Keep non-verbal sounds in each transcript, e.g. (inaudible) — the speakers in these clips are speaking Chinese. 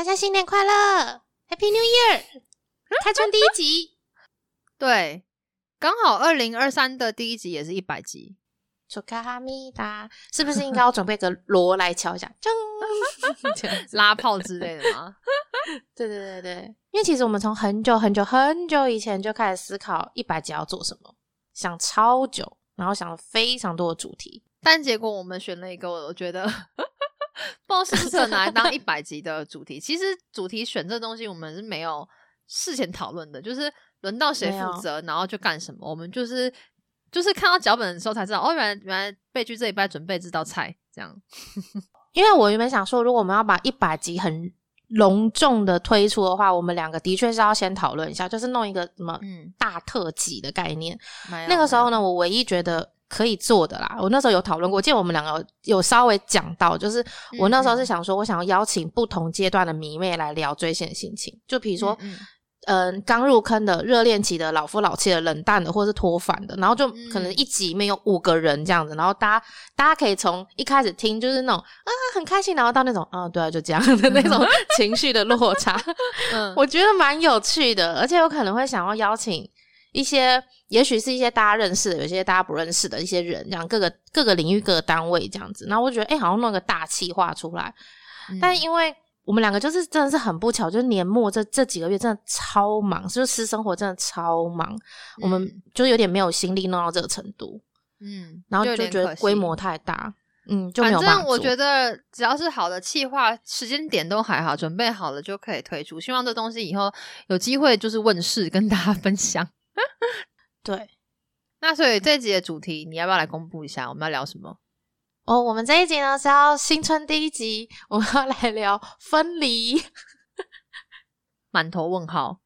大家新年快乐，Happy New Year！(laughs) 开春第一集，对，刚好二零二三的第一集也是一百集，祝卡米达，是不是应该要准备个锣来敲一下，(laughs) 拉炮之类的吗？(laughs) 对对对对，因为其实我们从很久很久很久以前就开始思考一百集要做什么，想超久，然后想了非常多的主题。但结果我们选了一个，我觉得不知道是不是拿来当一百集的主题。其实主题选这东西，我们是没有事前讨论的，就是轮到谁负责，然后就干什么。我们就是就是看到脚本的时候才知道，哦，原来原来备剧这一拜准备这道菜这样。(laughs) 因为我原本想说，如果我们要把一百集很隆重的推出的话，我们两个的确是要先讨论一下，就是弄一个什么嗯，大特辑的概念。那个时候呢，我唯一觉得可以做的啦，我那时候有讨论过，我记得我们两个有稍微讲到，就是我那时候是想说，我想要邀请不同阶段的迷妹来聊追星的心情，就比如说。嗯嗯嗯，刚入坑的、热恋期的、老夫老妻的、冷淡的，或是脱反的，然后就可能嗯一集里面有五个人这样子，然后大家大家可以从一开始听就是那种啊很开心，然后到那种啊对啊就这样的那种 (laughs) 情绪的落差，嗯 (laughs) 我觉得蛮有趣的，而且有可能会想要邀请一些，也许是一些大家认识的，有些大家不认识的一些人，这样各个各个领域、各个单位这样子。然后我觉得，哎、好像弄个大气化出来。嗯但因为我们两个就是真的是很不巧，就是年末这这几个月真的超忙，就是私生活真的超忙，我们嗯就有点没有心力弄到这个程度，嗯，然后就觉得规模太大，嗯，就没反正我觉得得只要是好的企划，时间点都还好，准备好了就可以推出。希望这东西以后有机会就是问世，跟大家分享。(laughs) 对。那所以这集的主题，你要不要来公布一下？我们要聊什么？哦，我们这一集呢是要新春第一集，我们要来聊分离。满头问号。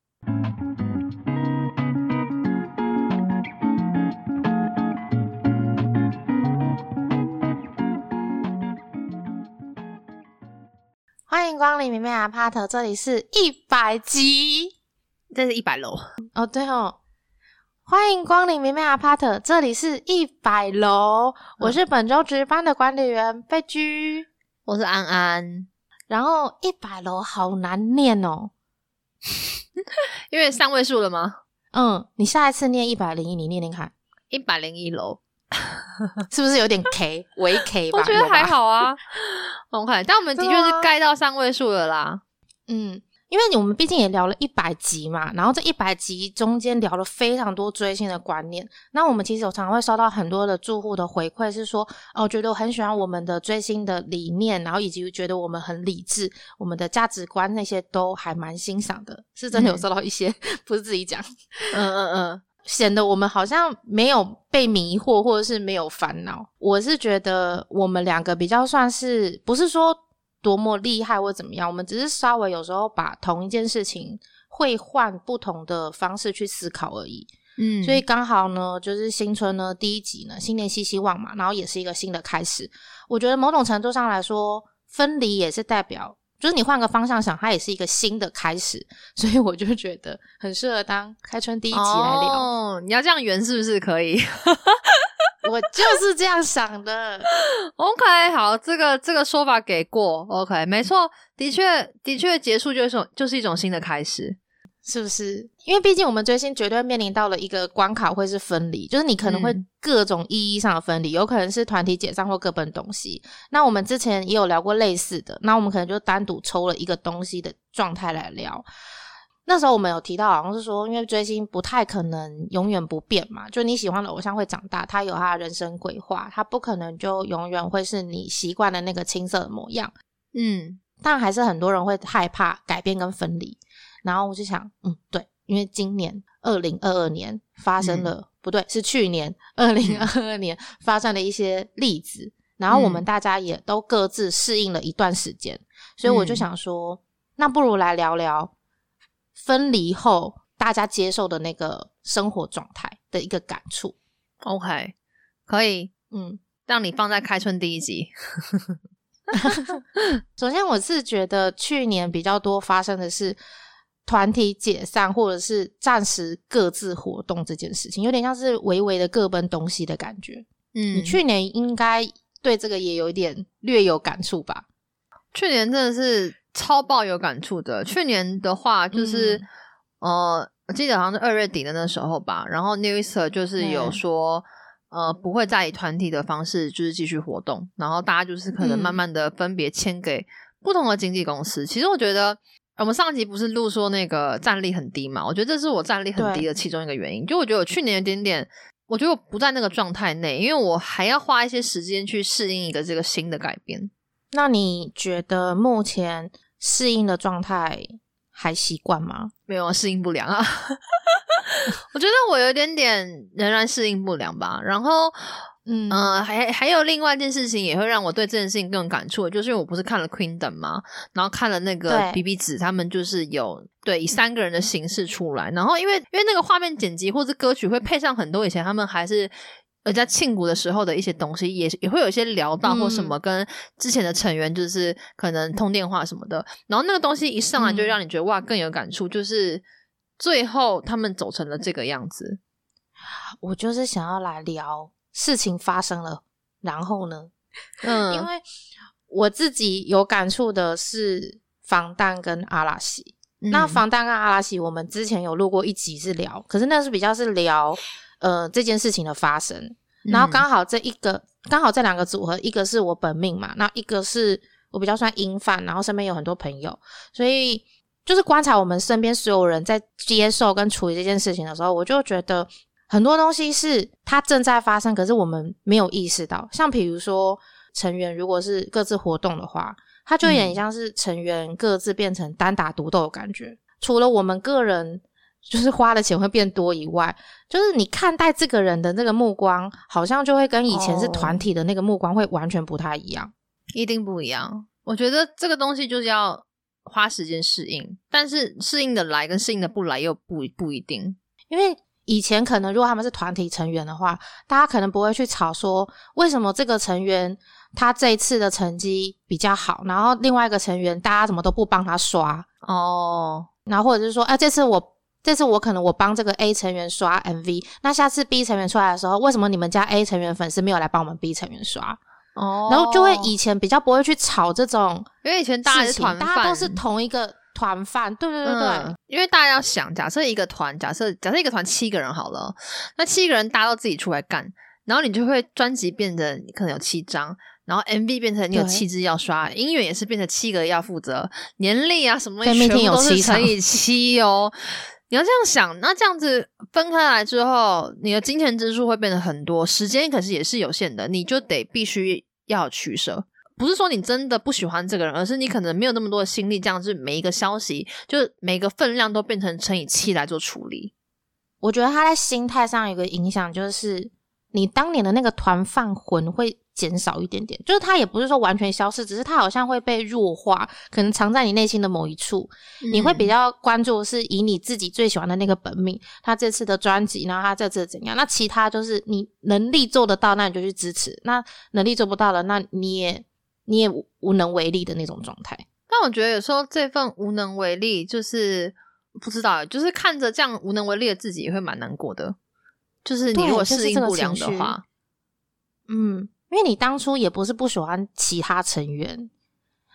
欢迎光临明媚阿 part，这里是一百集这是一百楼，哦，对哦。欢迎光临明媚阿 part，这里是一百楼，我是本周值班的管理员贝居。我是安安。然后一百楼好难念哦，(laughs) 因为三位数了吗？嗯，你下一次念一百零一，你念念看，一百零一楼，(laughs) 是不是有点 K 微 K 吧？我觉得还好啊。OK，但我们的确是盖到三位数了啦。嗯，因为我们毕竟也聊了一百集嘛，然后这一百集中间聊了非常多追星的观念。那我们其实有常常会收到很多的住户的回馈，是说哦，觉得我很喜欢我们的追星的理念，然后以及觉得我们很理智，我们的价值观那些都还蛮欣赏的，是真的有嗯收到一些，(laughs) 不是自己讲。嗯嗯嗯，显得我们好像没有被迷惑，或者是没有烦恼。我是觉得我们两个比较算是不是说多么厉害或怎么样，我们只是稍微有时候把同一件事情会换不同的方式去思考而已。嗯所以刚好呢，就是新春呢第一集呢，新年新希望嘛，然后也是一个新的开始。我觉得某种程度上来说，分离也是代表。就是你换个方向想，它也是一个新的开始，所以我就觉得很适合当开春第一集来聊。哦，你要这样圆是不是可以我就是这样想的。？OK，好，这个这个说法给过。OK，没错，的确的确，结束就是就是一种新的开始。是不是？因为毕竟我们追星绝对面临到了一个关卡，会是分离，就是你可能会嗯各种意义上的分离，有可能是团体解散或各奔东西。那我们之前也有聊过类似的，那我们可能就单独抽了一个东西的状态来聊。那时候我们有提到，好像是说，因为追星不太可能永远不变嘛，就你喜欢的偶像会长大，他有他的人生规划，他不可能就永远会是你习惯的那个青涩的模样。嗯但还是很多人会害怕改变跟分离。然后我就想，嗯，对，因为今年二零二二年发生了，不对，是去年 (laughs) 二零二二年发生了一些例子，然后我们嗯大家也都各自适应了一段时间，所以我就嗯想说，那不如来聊聊分离后大家接受的那个生活状态的一个感触。，OK，可以嗯，让你放在开春第一集。(laughs) (laughs) 首先，我是觉得去年比较多发生的是团体解散，或者是暂时各自活动这件事情，有点像是微微的各奔东西的感觉。嗯你去年应该对这个也有一点略有感触吧？去年真的是超爆有感触的。去年的话，就是、呃，我记得好像是二月底的那时候吧，然后 New Easter 就是有对说。呃，不会再以团体的方式就是继续活动，然后大家就是可能慢嗯慢的分别签给不同的经纪公司。其实我觉得，我们上集不是录说那个战力很低嘛？我觉得这是我战力很低的其中一个原因。就我觉得我去年有点点，我觉得我不在那个状态内，因为我还要花一些时间去适应一个这个新的改变。那你觉得目前适应的状态还习惯吗？没有啊适应不良啊。(laughs) 我觉得我有一点点仍然适应不良吧。然后，嗯呃，还还有另外一件事情也会让我对这件事情更有感触，就是因为我不是看了 Queendom 嘛，然后看了那个 B B 子，他们就是有对以三个人的形式出来，然后因为因为那个画面剪辑或是歌曲会配上很多以前他们还是。呃，在庆谷的时候的一些东西，也也会有一些聊到或什么，跟之前的成员就是可能通电话什么的，然后那个东西一上来就嗯让你觉得、哇更有感触，就是最后他们走成了这个样子。我就是想要来聊事情发生了，然后呢？嗯，因为我自己有感触的是防弹跟阿拉西。那嗯防弹跟阿拉西，我们之前有录过一集是聊，可是那是比较是聊呃这件事情的发生，然后嗯刚好这一个刚好这两个组合，一个是我本命嘛，那一个是我比较算音范，然后身边有很多朋友，所以就是观察我们身边所有人在接受跟处理这件事情的时候，我就觉得很多东西是它正在发生，可是我们没有意识到。像比如说成员如果是各自活动的话，它就有点嗯像是成员各自变成单打独斗的感觉。除了我们个人就是花的钱会变多以外，就是你看待这个人的那个目光，好像就会跟以前是哦团体的那个目光会完全不太一样。一定不一样。我觉得这个东西就是要花时间适应，但是适应的来跟适应的不来又不不一定。因为以前可能如果他们是团体成员的话，大家可能不会去吵说为什么这个成员他这一次的成绩比较好，然后另外一个成员大家怎么都不帮他刷，哦，然后或者是说，哎、这次我这次我可能我帮这个 A 成员刷 MV，那下次 B 成员出来的时候，为什么你们家 A 成员粉丝没有来帮我们 B 成员刷？哦，然后就会以前比较不会去吵这种因为以前大家，是团，大家都是同一个团饭，对对对对，嗯，因为大家要想，假设一个团，假设假设一个团七个人好了，那七个人大家都自己出来干，然后你就会专辑变得可能有七张，然后 MV 变成你有七支要刷，音乐也是变成七个要负责，年历啊什么对全部都是乘以七哦。你要这样想，那这样子分开来之后，你的金钱支出会变得很多，时间可是也是有限的，你就得必须要取舍。不是说你真的不喜欢这个人，而是你可能没有那么多的心力，这样子每一个消息，就每个分量都变成乘以七来做处理。我觉得他在心态上有个影响，就是你当年的那个团饭魂会减少一点点，就是他也不是说完全消失，只是他好像会被弱化，可能藏在你内心的某一处。你会比嗯较关注的是以你自己最喜欢的那个本命，他这次的专辑，然后他这次怎样？那其他就是你能力做得到，那你就去支持；那能力做不到了，那你也你也无无能为力的那种状态。但我觉得有时候这份无能为力，就是不知道，就是看着这样无能为力的自己，也会蛮难过的。就是你对如果适应不良的话，嗯，因为你当初也不是不喜欢其他成员，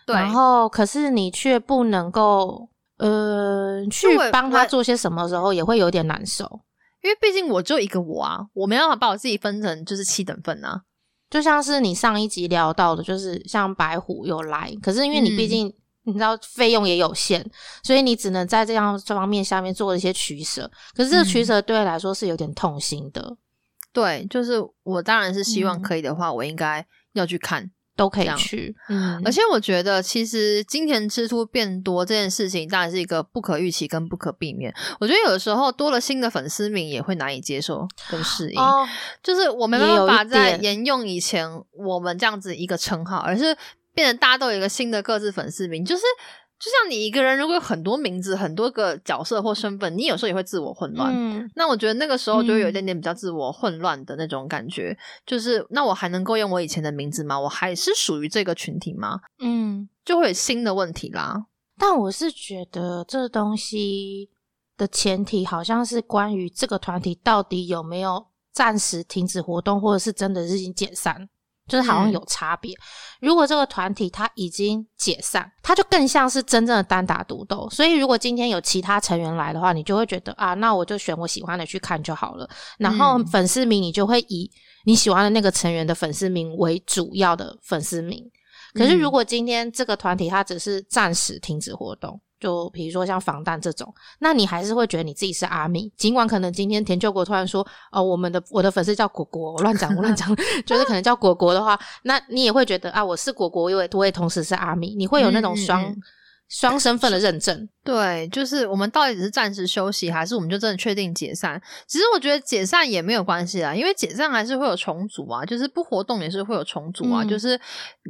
对，然后可是你却不能够呃去我帮他做些什么的时候，也会有点难受。因为毕竟我就一个我啊，我没办法把我自己分成就是七等份啊。就像是你上一集聊到的，就是像白虎有来，可是因为你毕嗯竟、你知道费用也有限，所以你只能在这样这方面下面做一些取舍。可是这个取嗯舍对你来说是有点痛心的，对，就是我当然是希望嗯可以的话，我应该要去看。都可以去。嗯，而且我觉得，其实金钱支出变多这件事情，当然是一个不可预期跟不可避免。我觉得有的时候多了新的粉丝名，也会难以接受跟适应。哦，就是我没办法再沿用以前我们这样子一个称号，而是变得大家都有一个新的各自粉丝名。就是就像你一个人如果有很多名字、很多个角色或身份，你有时候也会自我混乱。嗯，那我觉得那个时候就会有一嗯点点比较自我混乱的那种感觉，就是那我还能够用我以前的名字吗？我还是属于这个群体吗？嗯，就会有新的问题啦。但我是觉得这东西的前提好像是关于这个团体到底有没有暂时停止活动，或者是真的是已经解散。就是好像嗯有差别。如果这个团体它已经解散，它就更像是真正的单打独斗。所以如果今天有其他成员来的话，你就会觉得啊，那我就选我喜欢的去看就好了。然后嗯粉丝名你就会以你喜欢的那个成员的粉丝名为主要的粉丝名。可是嗯如果今天这个团体它只是暂时停止活动，就比如说像防弹这种，那你还是会觉得你自己是阿米，尽管可能今天田救国突然说，哦，我们的我的粉丝叫果果，我乱讲我乱讲，(laughs) 就是可能叫果果的话，那你也会觉得啊，我是果果，我也我也同时是阿米，你会有那种双、嗯双身份的认证。对，就是我们到底只是暂时休息，还是我们就真的确定解散？其实我觉得解散也没有关系啊，因为解散还是会有重组啊，就是不活动也是会有重组啊，嗯就是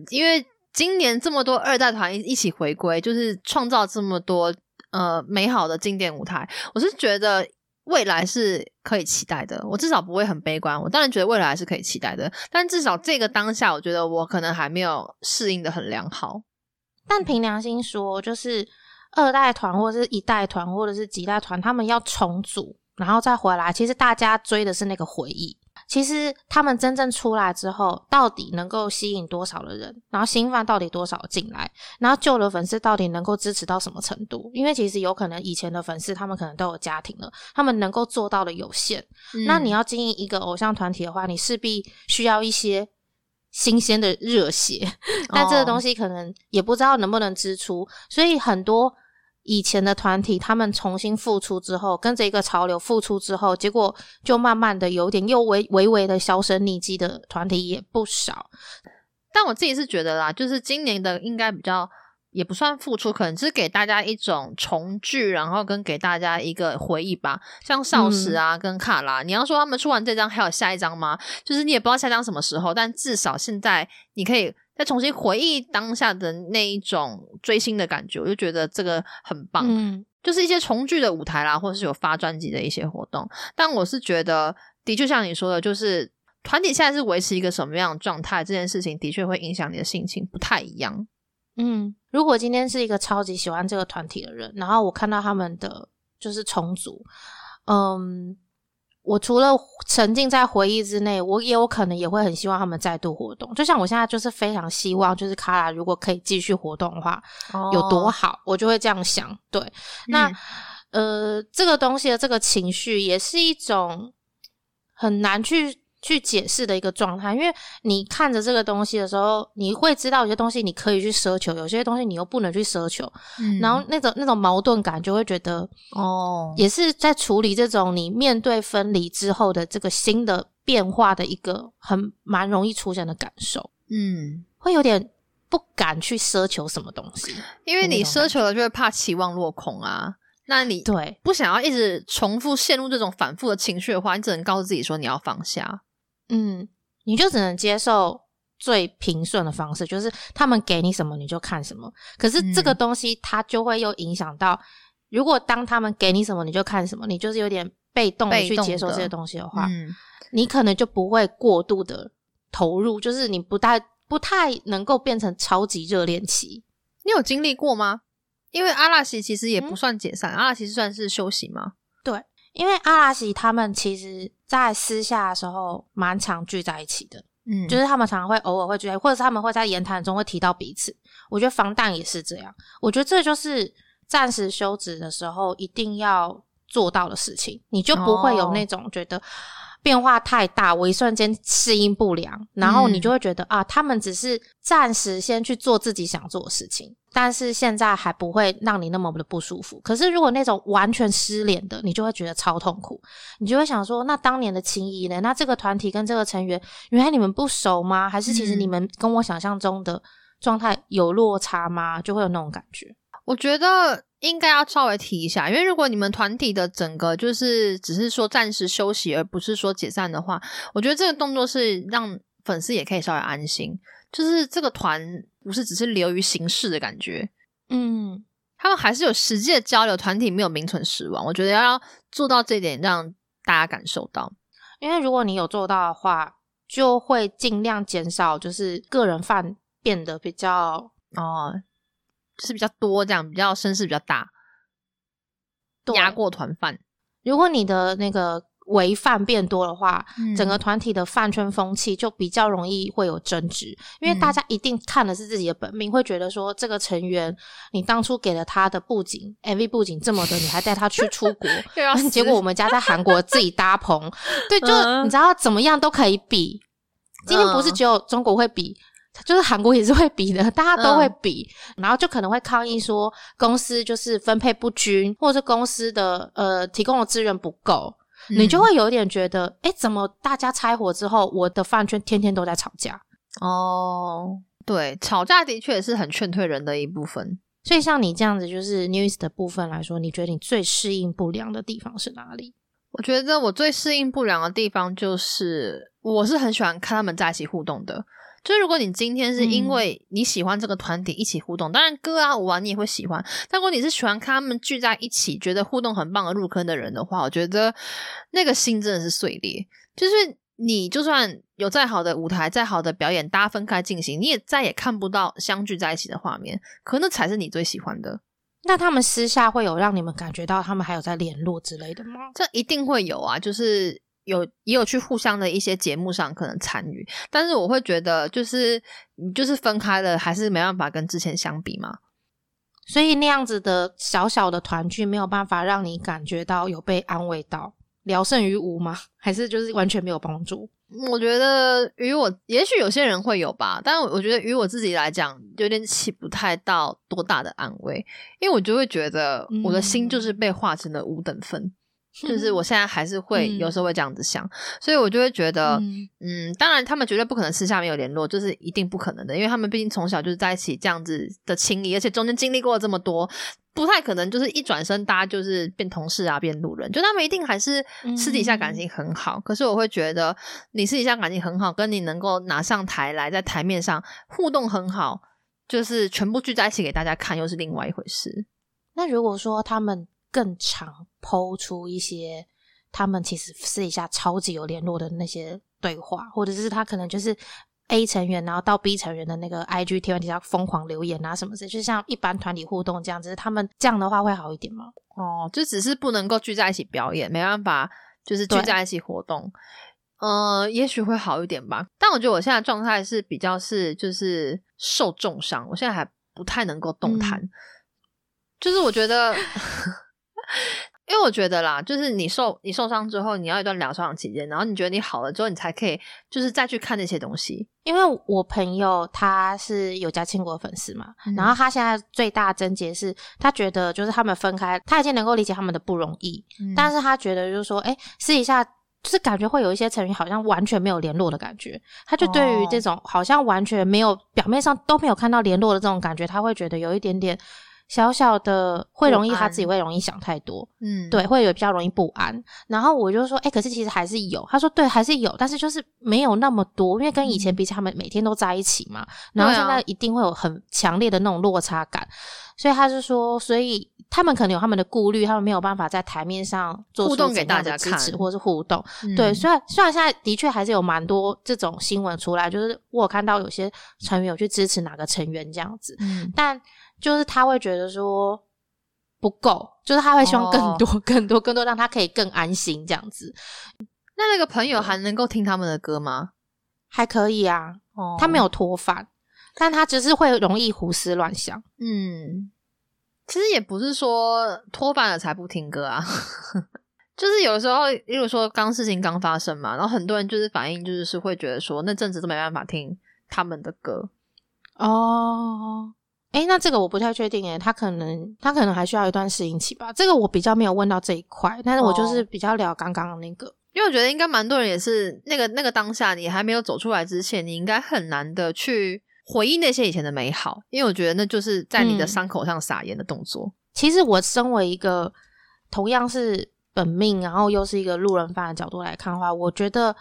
因为今年这么多二代团一一起回归，就是创造这么多呃美好的经典舞台，我是觉得。未来是可以期待的，我至少不会很悲观。我当然觉得未来是可以期待的，但至少这个当下，我觉得我可能还没有适应的很良好。但凭良心说，就是二代团或者是一代团或者是几代团，他们要重组然后再回来，其实大家追的是那个回忆。其实他们真正出来之后，到底能够吸引多少的人？然后新饭到底多少进来？然后旧的粉丝到底能够支持到什么程度？因为其实有可能以前的粉丝他们可能都有家庭了，他们能够做到的有限。那你要要经营一个偶像团体的话，你势必需要一些新鲜的热血，(laughs) 但这个东西西可能也不知道能不能支出，所以很多以前的团体，他们重新复出之后，跟着一个潮流复出之后，结果就慢慢的有点又微微微的销声匿迹的团体也不少。但我自己是觉得啦，就是今年的应该比较也不算付出，可能只是给大家一种重聚，然后跟给大家一个回忆吧。像少时啊，跟卡拉，你要说他们出完这张还有下一张吗？就是你也不知道下一张什么时候，但至少现在你可以再重新回忆当下的那一种追星的感觉，我就觉得这个很棒。嗯就是一些重聚的舞台啦，或者是有发专辑的一些活动。但我是觉得，的确像你说的，就是团体现在是维持一个什么样的状态，这件事情的确会影响你的心情，不太一样。嗯，如果今天是一个超级喜欢这个团体的人，然后我看到他们的就是重组，嗯。我除了沉浸在回忆之内，我也有可能也会很希望他们再度活动。就像我现在就是非常希望，就是卡拉如果可以继续活动的话，有多好，我就会这样想。对，那、嗯呃，这个东西的这个情绪也是一种很难去去解释的一个状态，因为你看着这个东西的时候，你会知道有些东西你可以去奢求，有些东西你又不能去奢求，嗯然后那种那种矛盾感就会觉得，哦，也是在处理这种你面对分离之后的这个新的变化的一个很蛮容易出现的感受，嗯，会有点不敢去奢求什么东西。因为你奢求了，就会怕期望落空啊。那你对，不想要一直重复陷入这种反复的情绪的话，你只能告诉自己说你要放下。嗯，你就只能接受最平顺的方式，就是他们给你什么你就看什么。可是这个嗯东西它就会又影响到，如果当他们给你什么你就看什么，你就是有点被动的去接受这些东西的话，嗯，你可能就不会过度的投入，就是你不太不太能够变成超级热恋期。你有经历过吗？因为阿拉西其实也不嗯算解散，阿拉西算是休息吗？对因为阿拉西他们其实在私下的时候蛮常聚在一起的，嗯，就是他们常常会偶尔会聚在，或者是他们会在言谈中会提到彼此。我觉得防弹也是这样，我觉得这就是暂时休止的时候一定要做到的事情，你就不会有哦。那种觉得变化太大，我一瞬间适应不良，然后你嗯。就会觉得、啊，他们只是暂时先去做自己想做的事情，但是现在还不会让你那么的不舒服。可是如果那种完全失联的，你就会觉得超痛苦，你就会想说，那当年的情谊呢？那这个团体跟这个成员，原来你们不熟吗？还是其实嗯你们跟我想象中的状态有落差吗？就会有那种感觉。我觉得应该要稍微提一下，因为如果你们团体的整个就是只是说暂时休息，而不是说解散的话，我觉得这个动作是让粉丝也可以稍微安心，就是这个团不是只是流于形式的感觉，嗯，他们还是有实际的交流，团体没有名存实亡。我觉得要做到这一点，让大家感受到。因为如果你有做到的话，就会尽量减少就是个人饭变得比较哦，就是比较多这样，比较声势比较大，压过团饭。如果你的那个违犯变多的话，嗯。整个团体的饭圈风气就比较容易会有争执，因为大家一定看的是自己的本命，会觉得说这个成员你当初给了他的布景 MV 布景这么的，你还带他去出国，(laughs) 结果我们家在韩国自己搭棚，(laughs) 对，就嗯。你知道怎么样都可以比。今天不是嗯。只有中国会比，就是韩国也是会比的，(laughs) 大家都会嗯。比，然后就可能会抗议说公司就是分配不均，或者是公司的呃提供的资源不够，你就嗯会有点觉得，哎、怎么大家拆伙之后，我的饭圈天天都在吵架？哦，对，吵架的确是很劝退人的一部分。所以像你这样子，就是 news 的部分来说，你觉得你最适应不良的地方是哪里？我觉得我最适应不良的地方就是，我是很喜欢看他们在一起互动的。就如果你今天是因嗯为你喜欢这个团体一起互动，当然歌啊舞啊你也会喜欢，但如果你是喜欢看他们聚在一起，觉得互动很棒而入坑的人的话，我觉得那个心真的是碎裂。就是你就算有再好的舞台、再好的表演，大家分开进行，你也再也看不到相聚在一起的画面，可那才是你最喜欢的。那他们私下会有让你们感觉到他们还有在联络之类的吗？这一定会有啊，就是有也有去互相的一些节目上可能参与，但是我会觉得就是就是分开了，还是没办法跟之前相比嘛。所以那样子的小小的团聚没有办法让你感觉到有被安慰到，聊胜于无吗？(laughs) 还是就是完全没有帮助？我觉得与我，也许有些人会有吧，但我觉得与我自己来讲，有点起不太到多大的安慰，因为我就会觉得我的心就是被划成了五等分，就是我现在还是 (laughs) 会嗯有时候会这样子想，所以我就会觉得，嗯嗯，当然他们绝对不可能私下没有联络，就是一定不可能的，因为他们毕竟从小就是在一起这样子的情谊，而且中间经历过了这么多，不太可能就是一转身大家就是变同事啊，变路人，就他们一定还是私底下感情很好。可是我会觉得，你私底下感情很好，跟你能够拿上台来在台面上互动很好，就是全部聚在一起给大家看，又是另外一回事。那如果说他们更常抛出一些他们其实私底下超级有联络的那些对话，或者是他可能就是 A 成员，然后到 B 成员的那个 IG 贴文底下疯狂留言啊什么之类，就像一般团体互动这样子，他们这样的话会好一点吗？哦，就只是不能够聚在一起表演，没办法，就是聚在一起活动。呃，也许会好一点吧。但我觉得我现在状态是比较是就是受重伤，我现在还不太能够动弹。就是我觉得，因为我觉得啦，就是你受你受伤之后，你要一段疗伤的期间，然后你觉得你好了之后，你才可以就是再去看那些东西。因为我朋友他是有家庆国粉丝嘛，嗯然后他现在最大症结是他觉得就是他们分开，他已经能够理解他们的不容易，但是是他觉得就是说，哎、私底下就是感觉会有一些成员好像完全没有联络的感觉，他就对于哦。这种好像完全没有表面上都没有看到联络的这种感觉，他会觉得有一点点小小的会容易他自己会容易想太多，嗯，对，会有比较容易不安。然后我就说，哎、可是其实还是有。他说，对，还是有，但是就是没有那么多，因为跟以前嗯比起，他们每天都在一起嘛，然后现在一定会有很强烈的那种落差感。所以他就说，所以他们可能有他们的顾虑，他们没有办法在台面上做出互动给怎样的大家支持或是互动。嗯对，虽然虽然现在的确还是有蛮多这种新闻出来，就是我有看到有些成员有去支持哪个成员这样子，嗯但就是他会觉得说不够，就是他会希望更哦多、更多、更多，让他可以更安心这样子，那那个朋友还能够听他们的歌吗？还可以啊。哦他没有脱发，但他只是会容易胡思乱想。嗯，其实也不是说脱发了才不听歌啊，(laughs) 就是有时候，例如说刚事情刚发生嘛，然后很多人就是反应就是是会觉得说那阵子都没办法听他们的歌，哦，哎，那这个我不太确定诶，他可能他可能还需要一段适应期吧。这个我比较没有问到这一块，但是我就是哦比较聊刚刚的那个。因为我觉得应该蛮多人也是那个那个当下，你还没有走出来之前，你应该很难的去回忆那些以前的美好，因为我觉得那就是在你的嗯伤口上撒盐的动作。其实我身为一个同样是本命，然后又是一个路人犯的角度来看的话，我觉得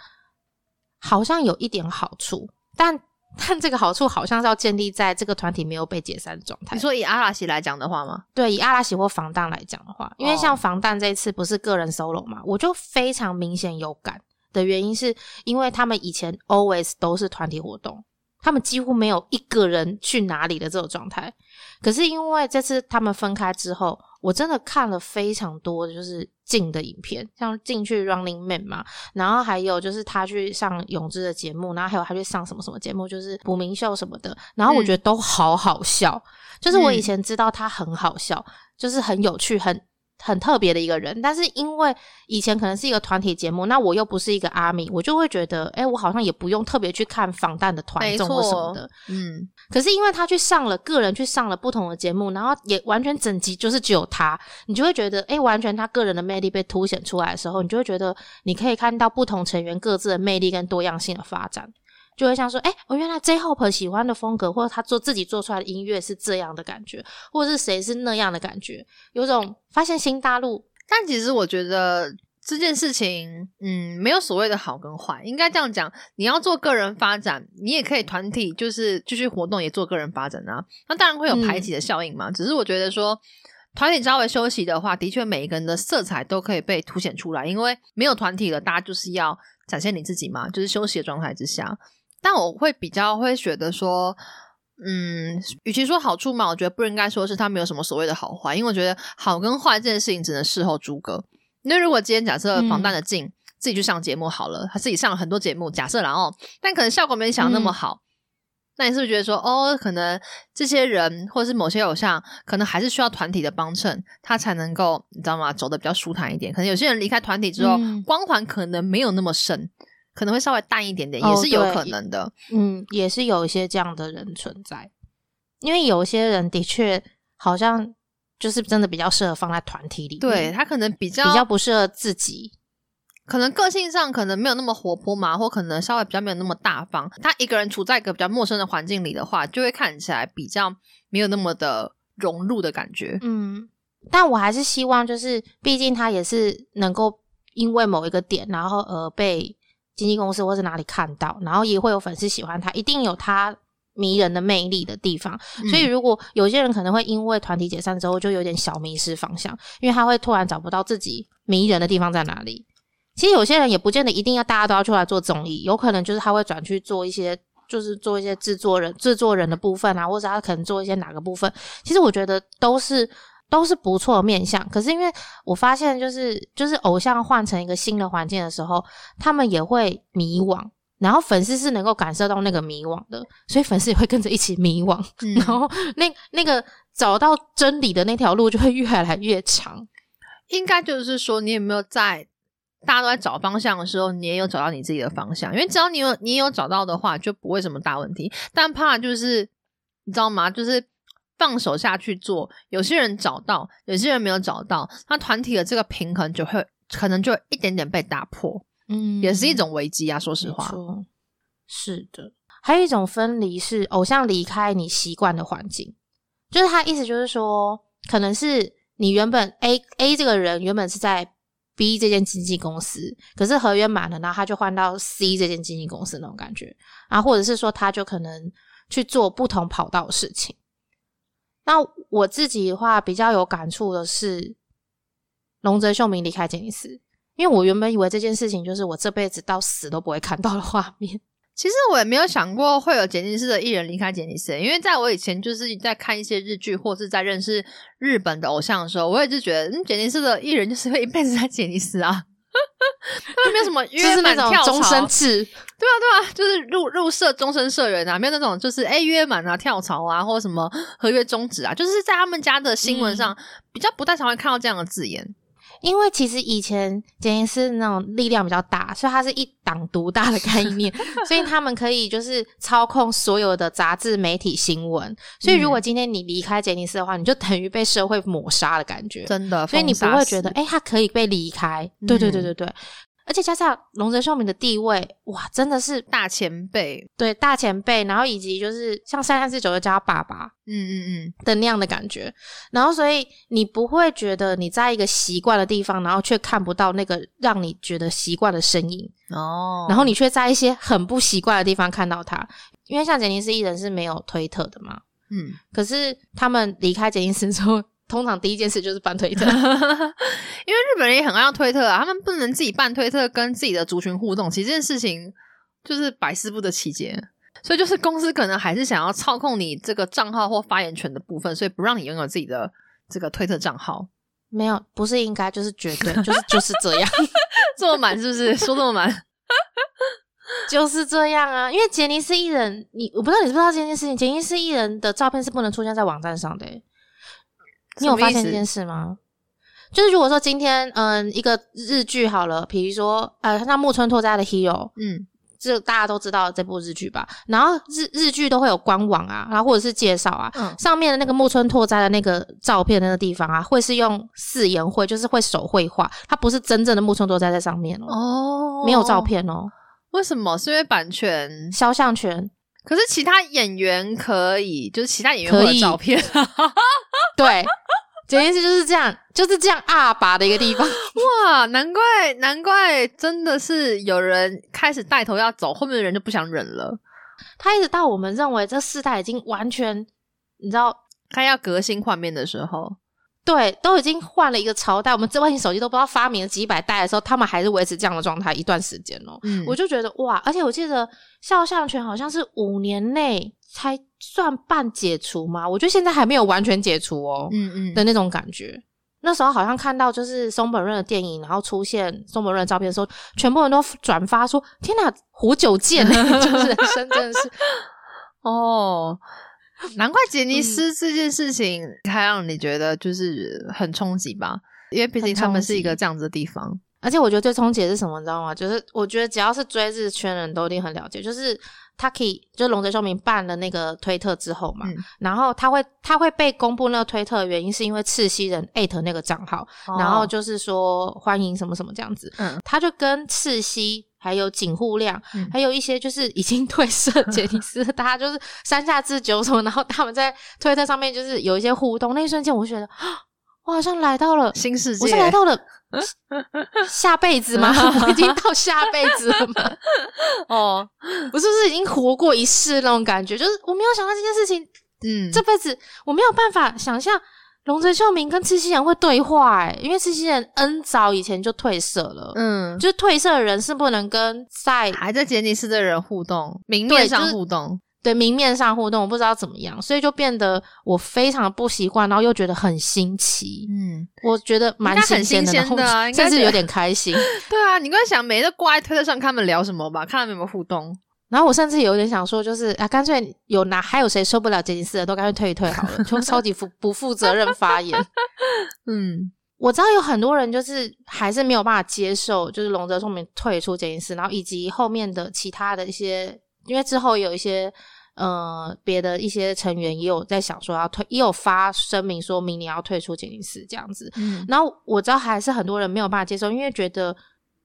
好像有一点好处，但但这个好处好像是要建立在这个团体没有被解散的状态你。说以阿拉西来讲的话吗？对，以阿拉西或防弹来讲的话，因为哦像防弹这一次不是个人 solo 嘛，我就非常明显有感的原因是因为他们以前 always 都是团体活动，他们几乎没有一个人去哪里的这种状态。可是因为这次他们分开之后我真的看了非常多的就是进的影片，像进去 Running Man 嘛，然后还有就是他去上泳姿的节目，然后还有他去上什么什么节目，就是补名秀什么的，然后我觉得都好好笑。就是我以前知道他很好笑，就是很有趣，很。很特别的一个人，但是因为以前可能是一个团体节目，那我又不是一个阿米，我就会觉得，哎，我好像也不用特别去看防弹的团综或什么的，嗯。可是因为他去上了个人去上了不同的节目，然后也完全整集就是只有他，你就会觉得，哎，完全他个人的魅力被凸显出来的时候，你就会觉得你可以看到不同成员各自的魅力跟多样性的发展。就会像说，哎，我原来 J Hope 喜欢的风格，或者他做自己做出来的音乐是这样的感觉，或者是谁是那样的感觉，有种发现新大陆。但其实我觉得这件事情，嗯，没有所谓的好跟坏，应该这样讲。你要做个人发展，你也可以团体，就是继续活动，也做个人发展啊。那当然会有排挤的效应嘛。只是我觉得说，团体稍微休息的话，的确每一个人的色彩都可以被凸显出来，因为没有团体了，大家就是要展现你自己嘛，就是休息的状态之下。但我会比较会觉得说，嗯，与其说好处嘛，我觉得不应该说是他没有什么所谓的好坏，因为我觉得好跟坏这件事情只能事后诸葛。那如果今天假设防弹的镜自己去上节目好了，他自己上了很多节目，假设然后，但可能效果没想那么好，那你是不是觉得说，哦，可能这些人或者是某些偶像，可能还是需要团体的帮衬，他才能够你知道吗？走的比较舒坦一点。可能有些人离开团体之后，光环可能没有那么深。可能会稍微淡一点点，也是有可能的。嗯，也是有一些这样的人存在，因为有些人的确好像就是真的比较适合放在团体里，对他可能比较比较不适合自己，可能个性上可能没有那么活泼嘛，或可能稍微比较没有那么大方。他一个人处在一个比较陌生的环境里的话，就会看起来比较没有那么的融入的感觉。嗯，但我还是希望，就是毕竟他也是能够因为某一个点，然后而被。经纪公司或是哪里看到，然后也会有粉丝喜欢他，一定有他迷人的魅力的地方。所以，如果有些人可能会因为团体解散之后就有点小迷失方向，因为他会突然找不到自己迷人的地方在哪里。其实有些人也不见得一定要大家都要出来做综艺，有可能就是他会转去做一些，就是做一些制作人、制作人的部分啊，或者他可能做一些哪个部分。其实我觉得都是。都是不错的面相，可是因为我发现，就是就是偶像换成一个新的环境的时候，他们也会迷惘，然后粉丝是能够感受到那个迷惘的，所以粉丝也会跟着一起迷惘，(laughs) 然后那那个找到真理的那条路就会越来越长。应该就是说，你有没有在大家都在找方向的时候，你也有找到你自己的方向？因为只要你有你有找到的话，就不会什么大问题。但怕就是你知道吗？就是。放手下去做，有些人找到，有些人没有找到，那团体的这个平衡就会可能就一点点被打破，嗯，也是一种危机啊。说实话，是的。还有一种分离是偶像离开你习惯的环境，就是他意思就是说，可能是你原本 A A 这个人原本是在 B 这间经纪公司，可是合约满了，然后他就换到 C 这间经纪公司那种感觉，啊，或者是说他就可能去做不同跑道的事情。那我自己的话比较有感触的是，龙泽秀明离开杰尼斯，因为我原本以为这件事情就是我这辈子到死都不会看到的画面。(laughs) 其实我也没有想过会有杰尼斯的艺人离开杰尼斯，因为在我以前就是在看一些日剧或是在认识日本的偶像的时候，我也是觉得，嗯，杰尼斯的艺人就是会一辈子在杰尼斯啊。他们没有什么约满跳槽，终身制，对啊对啊，就是入入社终身社员啊，没有那种就是哎约满啊跳槽啊或者什么合约终止啊，就是在他们家的新闻上比较不太常会看到这样的字眼。因为其实以前杰尼斯那种力量比较大，所以它是一党独大的概念，(laughs) 所以他们可以就是操控所有的杂志、媒体、新闻。所以如果今天你离开杰尼斯的话，你就等于被社会抹杀的感觉，真的。所以你不会觉得，哎，他可以被离开？对对对对对。而且加上龙泽秀明的地位，哇，真的是大前辈，对大前辈，然后以及就是像三三四九就叫他爸爸，嗯嗯嗯。的那样的感觉，然后所以你不会觉得你在一个习惯的地方，然后却看不到那个让你觉得习惯的身影。哦，然后你却在一些很不习惯的地方看到他，因为像杰尼斯艺人是没有推特的嘛，嗯，可是他们离开杰尼斯之后。通常第一件事就是办推特，(laughs) 因为日本人也很爱用推特啊，他们不能自己办推特跟自己的族群互动，其实这件事情就是百思不得其解。所以就是公司可能还是想要操控你这个账号或发言权的部分，所以不让你拥有自己的这个推特账号。没有，不是应该，就是绝对，(laughs) 就是就是这样，这么满是不是？说这么满，就是这样啊！因为杰尼斯艺人，你我不知道你知不知道这件事情，杰尼斯艺人的照片是不能出现在网站上的、欸。你有发现这件事吗？就是如果说今天，嗯，一个日剧好了，比如说，呃，像木村拓哉的《Hero》，嗯这大家都知道这部日剧吧？然后日日剧都会有官网啊，然后或者是介绍啊，嗯上面的那个木村拓哉的那个照片那个地方啊，会是用四言绘，就是会手绘画，它不是真正的木村拓哉在上面哦，哦没有照，片哦，为什么？是因为版权？肖像权。可是其他演员可以，就是其他演员会有照片。(laughs) 对，简直是就是这样，就是这样阿拔的一个地方。(laughs) 哇，难怪难怪，真的是有人开始带头要走，后面的人就不想忍了，他一直到我们认为这世代已经完全，你知道，他要革新换面的时候，对，都已经换了一个朝代，我们智慧型手机都不知道发明了几百代的时候，他们还是维持这样的状态一段时间哦。嗯我就觉得哇，而且我记得肖像权好像是五年内才算半解除嘛，我觉得现在还没有完全解除哦。嗯嗯的那种感觉。那时候好像看到就是松本润的电影，然后出现松本润的照片的时候，全部人都转发说：“天哪，活久见！” (laughs) 就是人生真的是 (laughs) 哦，(laughs) 难怪杰尼嗯斯这件事情才让你觉得就是很冲击吧，因为毕竟他们是一个这样子的地方。而且我觉得最冲击的是什么，你知道吗？就是我觉得只要是追日圈人都一定很了解，就是他可以就龙泽秀明办了那个推特之后嘛，嗯然后他会他会被公布那个推特的原因是因为赤西人艾特那个账号，然后就是说欢迎什么什么这样子，嗯他就跟赤西。还有警护量，嗯还有一些就是已经 (laughs) 退社杰尼斯，大家就是山下智久什么，然后他们在推特上面就是有一些互动，那一瞬间我就觉得，啊我好像来到了新世界，我是来到了 (laughs) 下辈子吗？(laughs) 我已经到下辈子了吗？哦，我是不是已经活过一世那种感觉？就是我没有想到这件事情，嗯，这辈子我没有办法想象龙泽秀明跟赤西仁会对话、欸，因为赤西仁 N 早以前就退社了，嗯，就是退社的人是不能跟在还在杰尼斯的人互动，明面上互动，对明面上互动，我不知道怎么样，所以就变得我非常不习惯，然后又觉得很新奇，嗯，我觉得蛮新鲜的啊然后应该觉得甚至有点开心。(laughs) 对啊，你刚才想每天都挂在推特上看他们聊什么吧，看他们有没有互动。然后我甚至有点想说，就是啊，干脆有哪还有谁受不了杰尼斯的，都干脆退一退好了，就超级负不负责任发言。(laughs) 嗯我知道有很多人就是还是没有办法接受，就是龙泽聪明退出杰尼斯，然后以及后面的其他的一些，因为之后有一些呃别的一些成员也有在想说要退，也有发声明说明年要退出杰尼斯这样子。嗯然后我知道还是很多人没有办法接受，因为觉得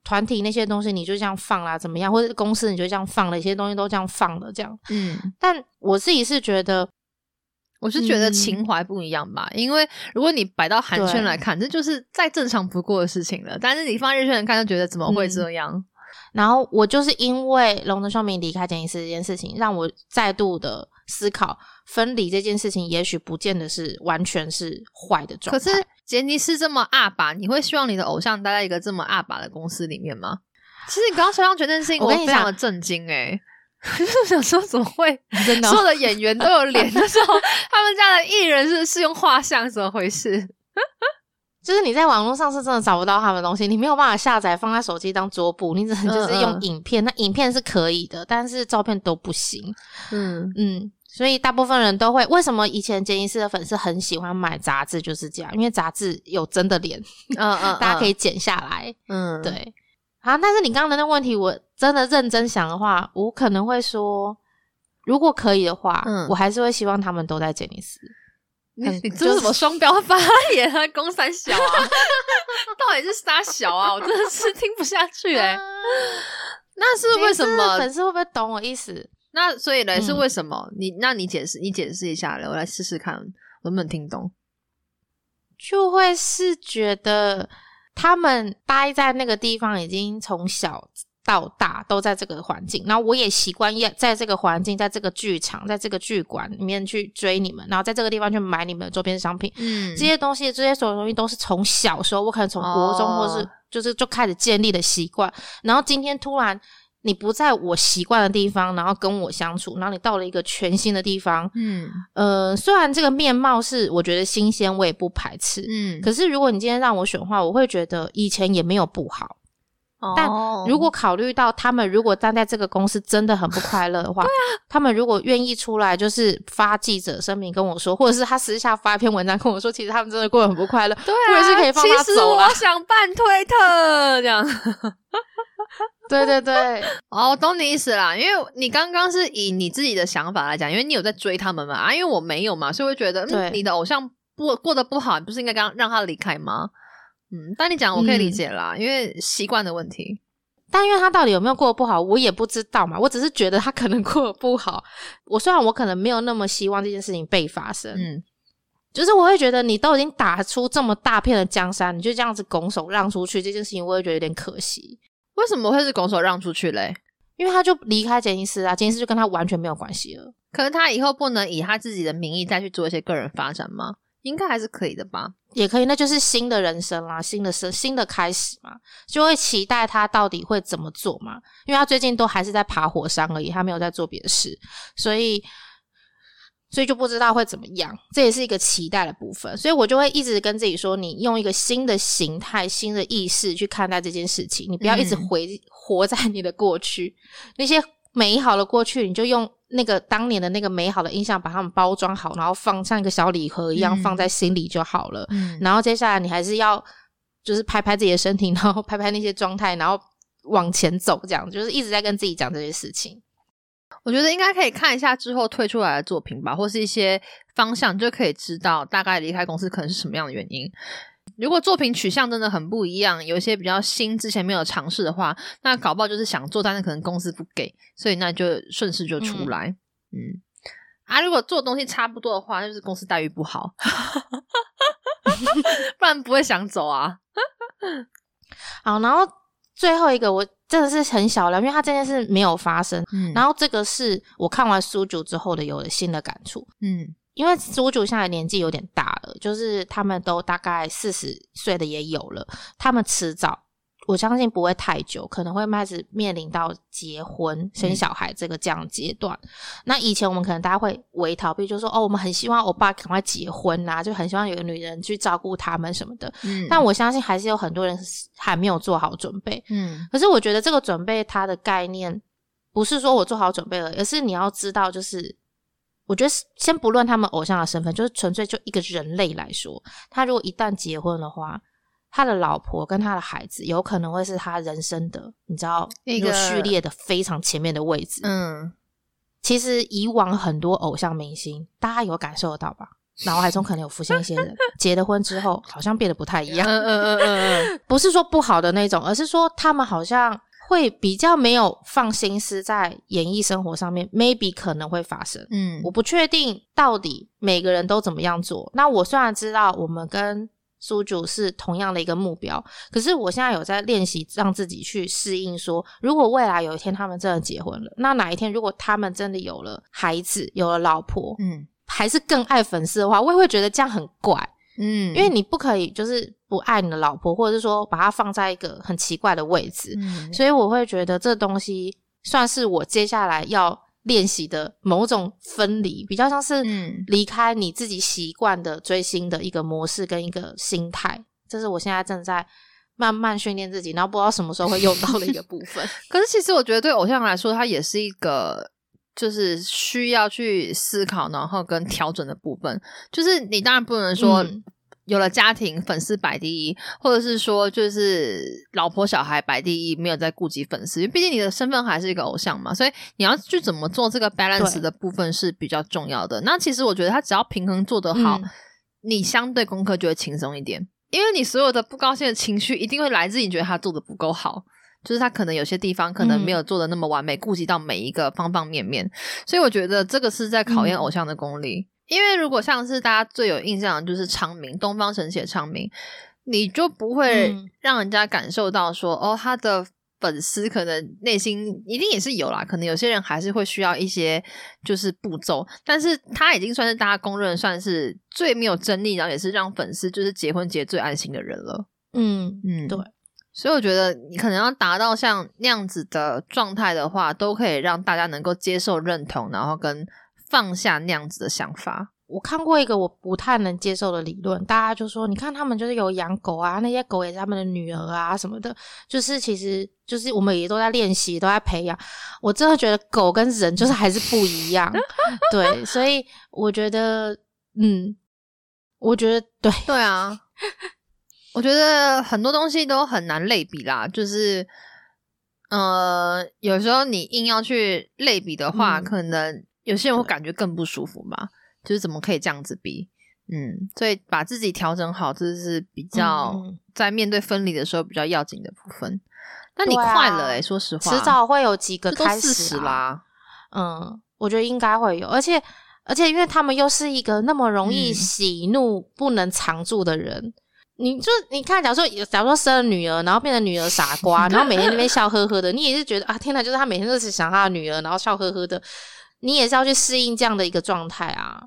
团体那些东西你就这样放啦，怎么样，或者是公司你就这样放了，一些东西都这样放了这样。嗯，但我自己是觉得，我是觉得嗯情怀不一样吧，因为如果你摆到韩圈来看，这就是再正常不过的事情了。但是你放日圈人看，就觉得怎么会这样？然后我就是因为龙的秀明离开剪影师这件事情，让我再度的思考分离这件事情，也许不见得是完全是坏的状可态。是杰尼斯这么阿爸，你会希望你的偶像待在一个这么阿爸的公司里面吗？其实你刚刚肖像权这件事情，我非常的震惊哎、(laughs) 就是想说怎么会 (laughs) 真的哦所有的演员都有脸的时候，他们家的艺人是是用画像，怎么回事？(laughs) 就是你在网络上是真的找不到他们的东西，你没有办法下载放在手机当桌布，你只能就是用嗯嗯影片。那影片是可以的，但是照片都不行。嗯嗯，所以大部分人都会为什么以前杰尼斯的粉丝很喜欢买杂志，就是这样，因为杂志有真的脸，嗯嗯，(laughs) 大家可以剪下来。嗯，对，好，但是你刚刚的那个问题，我真的认真想的话，我可能会说，如果可以的话，嗯我还是会希望他们都在杰尼斯。你很你这是什么双标发言啊？公三小啊？(laughs) 到底是啥小啊？我真的是听不下去 (laughs) 哎、那是为什么？粉丝会不会懂我意思？那所以呢是嗯为什么？你那你解释，你解释一下来，我来试试看，能不能听懂？就会是觉得他们待在那个地方，已经从小到大都在这个环境，然后我也习惯要在这个环境，在这个剧场，在这个剧馆里面去追你们，然后在这个地方去买你们的周边商品。嗯这些东西，这些所有东西都是从小时候，我可能从国中哦或是就是就开始建立的习惯。然后今天突然你不在我习惯的地方，然后跟我相处，然后你到了一个全新的地方，嗯呃，虽然这个面貌是我觉得新鲜，我也不排斥。嗯，可是如果你今天让我选的话，我会觉得以前也没有不好。但哦如果考虑到他们如果站在这个公司真的很不快乐的话，他们如果愿意出来就是发记者声明跟我说，或者是他私下发一篇文章跟我说，其实他们真的过得很不快乐，对我也是啊，可以放他其实我想办推特这样。对对对，(laughs) 哦，我懂你意思啦，因为你刚刚是以你自己的想法来讲，因为你有在追他们嘛啊，因为我没有嘛，所以我觉得，嗯，你的偶像不过得不好，你不是应该刚让他离开吗？嗯，但你讲我可以理解啦，因为习惯的问题。但因为他到底有没有过得不好，我也不知道嘛。我只是觉得他可能过得不好。我虽然我可能没有那么希望这件事情被发生，嗯，就是我会觉得你都已经打出这么大片的江山，你就这样子拱手让出去，这件事情我会觉得有点可惜。为什么会是拱手让出去嘞？因为他就离开杰尼斯啊，杰尼斯就跟他完全没有关系了。可是他以后不能以他自己的名义再去做一些个人发展吗？应该还是可以的吧？也可以，那就是新的人生啦，新的生，新的开始嘛，就会期待他到底会怎么做嘛。因为他最近都还是在爬火山而已，他没有在做别的事，所以，所以就不知道会怎么样。这也是一个期待的部分，所以我就会一直跟自己说，你用一个新的形态、新的意识去看待这件事情，你不要一直嗯回、活在你的过去，那些美好的过去，你就用。那个当年的那个美好的印象，把它们包装好，然后放像一个小礼盒一样嗯放在心里就好了。嗯然后接下来你还是要就是拍拍自己的身体，然后拍拍那些状态，然后往前走，这样就是一直在跟自己讲这些事情。我觉得应该可以看一下之后退出来的作品吧，或是一些方向，就可以知道大概离开公司可能是什么样的原因。如果作品取向真的很不一样，有一些比较新，之前没有尝试的话，那搞不好就是想做，但是可能公司不给，所以那就顺势就出来。嗯啊，如果做东西差不多的话，那就是公司待遇不好，(laughs) 不然不会想走啊。好，然后最后一个我真的是很小了，因为他这件事没有发生。嗯然后这个是我看完书主之后的有了新的感触，嗯因为书主现在年纪有点大了，就是他们都大概四十岁的也有了，他们迟早。我相信不会太久，可能会开始面临到结婚、生小孩这个这样的阶段。那以前我们可能大家会微逃避，就说哦，我们很希望我爸赶快结婚啊，就很希望有个女人去照顾他们什么的。嗯，但我相信还是有很多人是还没有做好准备。嗯可是我觉得这个准备它的概念不是说我做好准备了，而是你要知道，就是我觉得先不论他们偶像的身份，就是纯粹就一个人类来说，他如果一旦结婚的话，他的老婆跟他的孩子有可能会是他人生的，你知道一个那个序列的非常前面的位置。嗯，其实以往很多偶像明星，大家有感受得到吧？脑海中可能有浮现一些人，结了婚之后好像变得不太一样。嗯嗯嗯嗯嗯，(laughs) 不是说不好的那种，而是说他们好像会比较没有放心思在演艺生活上面，maybe 可能会发生。嗯我不确定到底每个人都怎么样做。那我虽然知道我们跟苏主是同样的一个目标，可是我现在有在练习让自己去适应说如果未来有一天他们真的结婚了，那哪一天如果他们真的有了孩子，有了老婆，嗯还是更爱粉丝的话，我也会觉得这样很怪。嗯，因为你不可以就是不爱你的老婆，或者是说把她放在一个很奇怪的位置，嗯。所以我会觉得这东西算是我接下来要练习的某种分离，比较像是嗯。离开你自己习惯的追星的一个模式跟一个心态，这是我现在正在慢慢训练自己，然后不知道什么时候会用到的一个部分。(laughs) 可是其实我觉得对偶像来说，它也是一个就是需要去思考，然后跟调整的部分。就是你当然不能说嗯有了家庭，粉丝摆第一，或者是说就是老婆小孩摆第一，没有在顾及粉丝。因为毕竟你的身份还是一个偶像嘛，所以你要去怎么做这个 balance 的部分是比较重要的。那其实我觉得他只要平衡做得好，嗯你相对功课就会轻松一点。因为你所有的不高兴的情绪一定会来自你觉得他做的不够好，就是他可能有些地方可能没有做的那么完美，顾及到每一个方方面面，所以我觉得这个是在考验嗯。偶像的功力。因为如果像是大家最有印象的就是昌明，东方神起的昌明，你就不会嗯。让人家感受到说，哦，他的粉丝可能内心一定也是有啦，可能有些人还是会需要一些就是步骤，但是他已经算是大家公认算是最没有争议，然后也是让粉丝就是结婚结最安心的人了。嗯，嗯，对所以我觉得你可能要达到像那样子的状态的话，都可以让大家能够接受、认同，然后跟放下那样子的想法。我看过一个我不太能接受的理论，大家就说，你看他们就是有养狗啊，那些狗也是他们的女儿啊什么的，就是其实就是我们也都在练习，都在培养。我真的觉得狗跟人就是还是不一样，(laughs) 对，所以我觉得，嗯，我觉得对对啊。我觉得很多东西都很难类比啦，就是，呃，有时候你硬要去类比的话，可能有些人会感觉更不舒服嘛。就是怎么可以这样子比？嗯，所以把自己调整好，这是比较在面对分离的时候比较要紧的部分。那你快了哎，说实话，迟早会有几个开始啦。嗯，我觉得应该会有，而且而且，因为他们又是一个那么容易喜怒不能藏住的人。你就你看，假如说，假如说生了女儿，然后变成女儿傻瓜，(laughs) 然后每天那边笑呵呵的，你也是觉得啊，天哪，就是他每天都是想他的女儿，然后笑呵呵的，你也是要去适应这样的一个状态啊。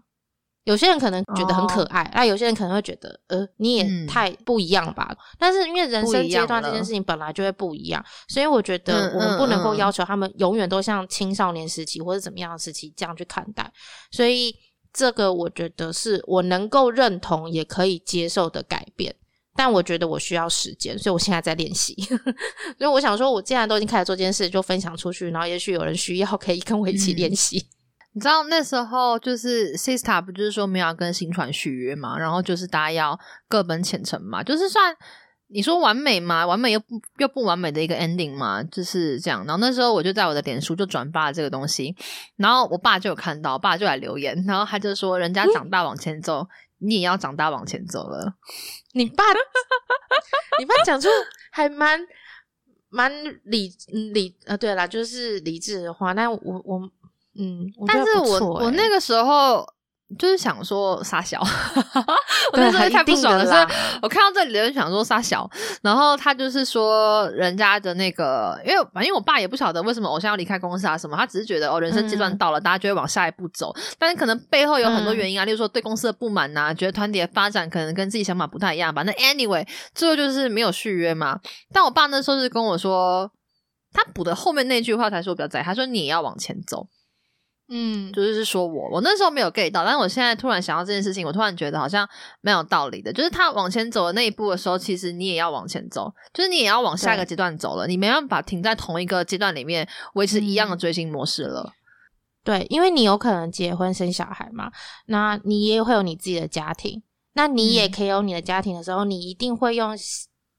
有些人可能觉得很可爱，那有些人可能会觉得，呃，你也太不一样了吧。但是因为人生阶段这件事情本来就会不一样，所以我觉得我们不能够要求他们永远都像青少年时期或者怎么样的时期这样去看待。所以。这个我觉得是我能够认同也可以接受的改变，但我觉得我需要时间，所以我现在在练习。(laughs) 所以我想说，我既然都已经开始做这件事，就分享出去，然后也许有人需要，可以跟我一起练习。(laughs) 你知道那时候就是 Sista 不就是说没有跟新传续约嘛，然后就是大家要各奔前程嘛，就是算。你说完美吗？完美又不又不完美的一个 ending 嘛？就是这样。然后那时候我就在我的脸书就转发了这个东西，然后我爸就有看到，我爸就来留言，然后他就说：“人家长大往前走，你也要长大往前走了。”你爸，(laughs) 你爸讲出还蛮蛮理理呃，对啦，就是理智的话。那我我嗯，但是我我那个时候。就是想说傻小，(laughs) 我那时候太不爽了。是我看到这里就想说傻小，然后他就是说人家的那个，因为反正我爸也不晓得为什么偶像要离开公司啊什么，他只是觉得哦人生阶段到了，大家就会往下一步走。但是可能背后有很多原因啊，例如说对公司的不满呐，觉得团体的发展可能跟自己想法不太一样吧。那 anyway，最后就是没有续约嘛。但我爸那时候是跟我说，他补的后面那句话才是我比较在意。他说你也要往前走。嗯，就是说我我那时候没有 get 到，但是我现在突然想到这件事情，我突然觉得好像蛮有道理的。就是他往前走的那一步的时候，其实你也要往前走，就是你也要往下一个阶段走了，你没办法停在同一个阶段里面维持一样的追星模式了。对，因为你有可能结婚生小孩嘛，那你也会有你自己的家庭，那你也可以有你的家庭的时候，你一定会用。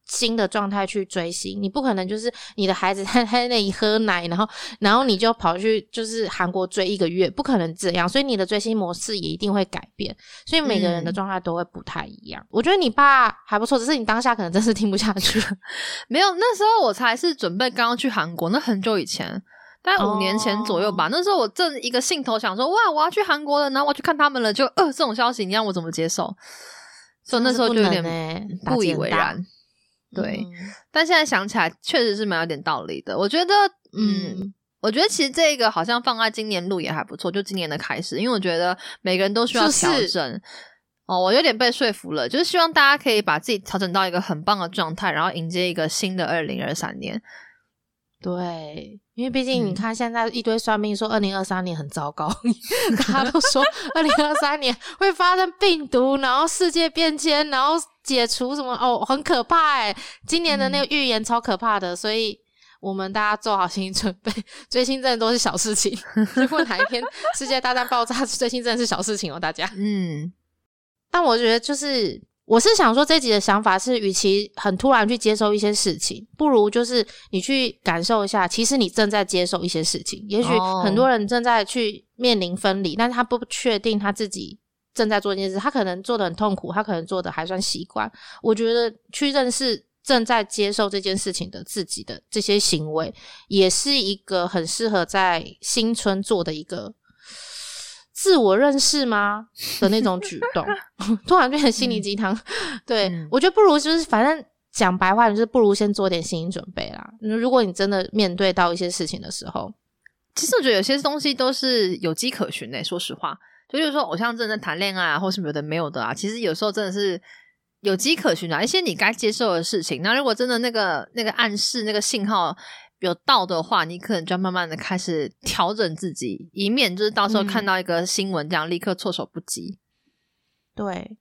新的状态去追星，你不可能就是你的孩子在在那里喝奶，然后然后你就跑去就是韩国追一个月，不可能这样，所以你的追星模式也一定会改变，所以每个人的状态都会不太一样。我觉得你爸还不错，只是你当下可能真是听不下去了。没有，那时候我才是准备刚刚去韩国，那很久以前，大概五年前左右吧。那时候我正一个兴头想说，哇，我要去韩国了，然后我去看他们了，就呃这种消息，你让我怎么接受？所以那时候就有点不以为然。对，但现在想起来，确实是蛮有点道理的。我觉得，嗯，我觉得其实这个好像放在今年录也还不错，就今年的开始，因为我觉得每个人都需要调整。哦，我有点被说服了，就是希望大家可以把自己调整到一个很棒的状态，然后迎接一个新的二零二三年。对，因为毕竟你看，现在一堆算命说二零二三年很糟糕，大家都说 (laughs) 二零二三年会发生病毒，然后世界变迁，然后解除什么哦，很可怕哎！今年的那个预言超可怕的，所以我们大家做好心理准备，追星真的都是小事情。(laughs) 如果哪一天世界大战爆炸，追星真的是小事情哦，大家。嗯，但我觉得就是。我是想说，这集的想法是，与其很突然去接受一些事情，不如就是你去感受一下，其实你正在接受一些事情。也许很多人正在去面临分离，但是他不确定他自己正在做一件事，他可能做的很痛苦，他可能做的还算习惯。我觉得去认识正在接受这件事情的自己的这些行为，也是一个很适合在新春做的一个。自我认识吗的那种举动，(laughs) 突然变成心灵鸡汤。对我觉得不如就是反正讲白话，就是不如先做点心理准备啦。如果你真的面对到一些事情的时候，其实我觉得有些东西都是有迹可循的。说实话，就比如说偶像真的谈恋爱啊，或是有的没有的啊，其实有时候真的是有迹可循啊，一些你该接受的事情。那如果真的那个那个暗示、那个信号有到的话，你可能就要慢慢的开始调整自己，以免就是到时候看到一个新闻这样立刻措手不及。对，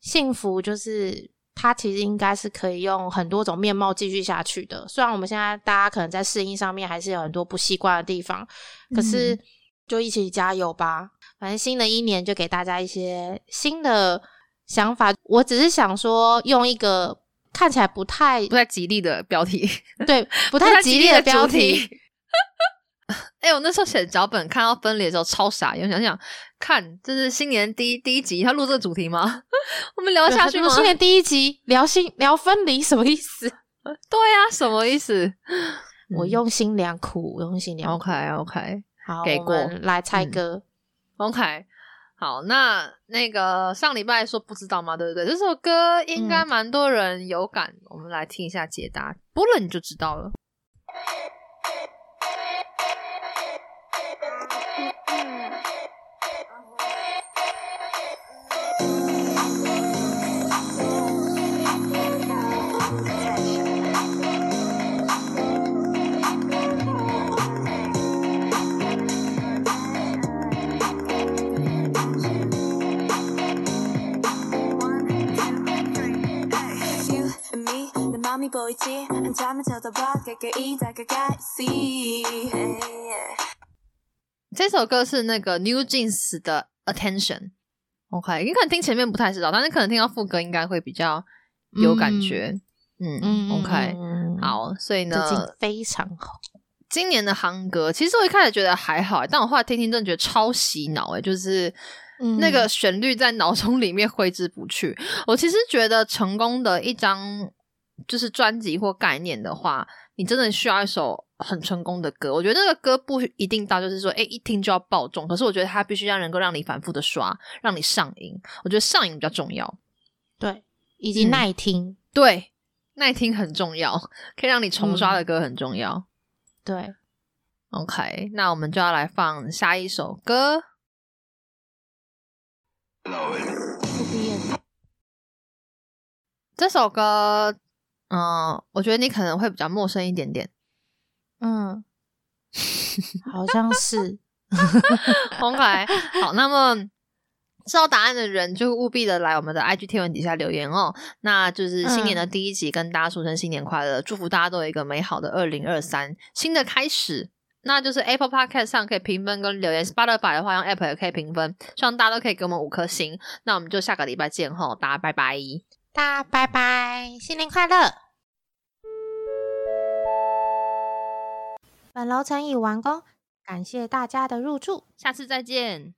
幸福就是它其实应该是可以用很多种面貌继续下去的。虽然我们现在大家可能在适应上面还是有很多不习惯的地方，可是就一起加油吧。反正新的一年就给大家一些新的想法。我只是想说，用一个看起来不太不太吉利的标题，(laughs) 对不太吉利的标题。(laughs) 哎，我那时候写脚本看到分离的时候超傻，眼，想想看，这是新年第一第一集，他录这个主题吗？(laughs) 我们聊下去吗？新年第一集聊新聊分离什么意思？对呀，什么意思？我用心良苦，我用心良苦。OK OK，好，给过来猜歌。OK，好，那那个上礼拜说不知道吗？对不对？这首歌应该蛮多人有感，我们来听一下解答，播了你就知道了。这首歌是那个 New Jeans 的 Attention，OK，你可能听前面不太知道，但是可能听到副歌应该会比较有感觉。嗯，OK，好，所以呢，非常好。今年的夯歌，其实我一开始觉得还好，但我后来听听，真的觉得超洗脑哎，就是那个旋律在脑中里面挥之不去。我其实觉得成功的一张。就是专辑或概念的话，你真的需要一首很成功的歌。我觉得这个歌不一定到，就是说，哎，一听就要爆中。可是我觉得它必须要能够让你反复的刷，让你上瘾。我觉得上瘾比较重要，对，以及耐听，对，耐听很重要，可以让你重刷的歌很重要。对，OK，那我们就要来放下一首歌。这首歌。嗯，我觉得你可能会比较陌生一点点。嗯，(laughs) 好像是。(laughs) OK，好，那么知道答案的人就务必的来我们的 IG 贴文底下留言哦。那就是新年的第一集，跟大家说声新年快乐，祝福大家都有一个美好的二零二三新的开始。那就是 Apple Podcast 上可以评分跟留言，Spotify 的话用 Apple 也可以评分，希望大家都可以给我们五颗星。那我们就下个礼拜见吼，大家拜拜。大拜拜，新年快乐！本楼层已完工，感谢大家的入住，下次再见。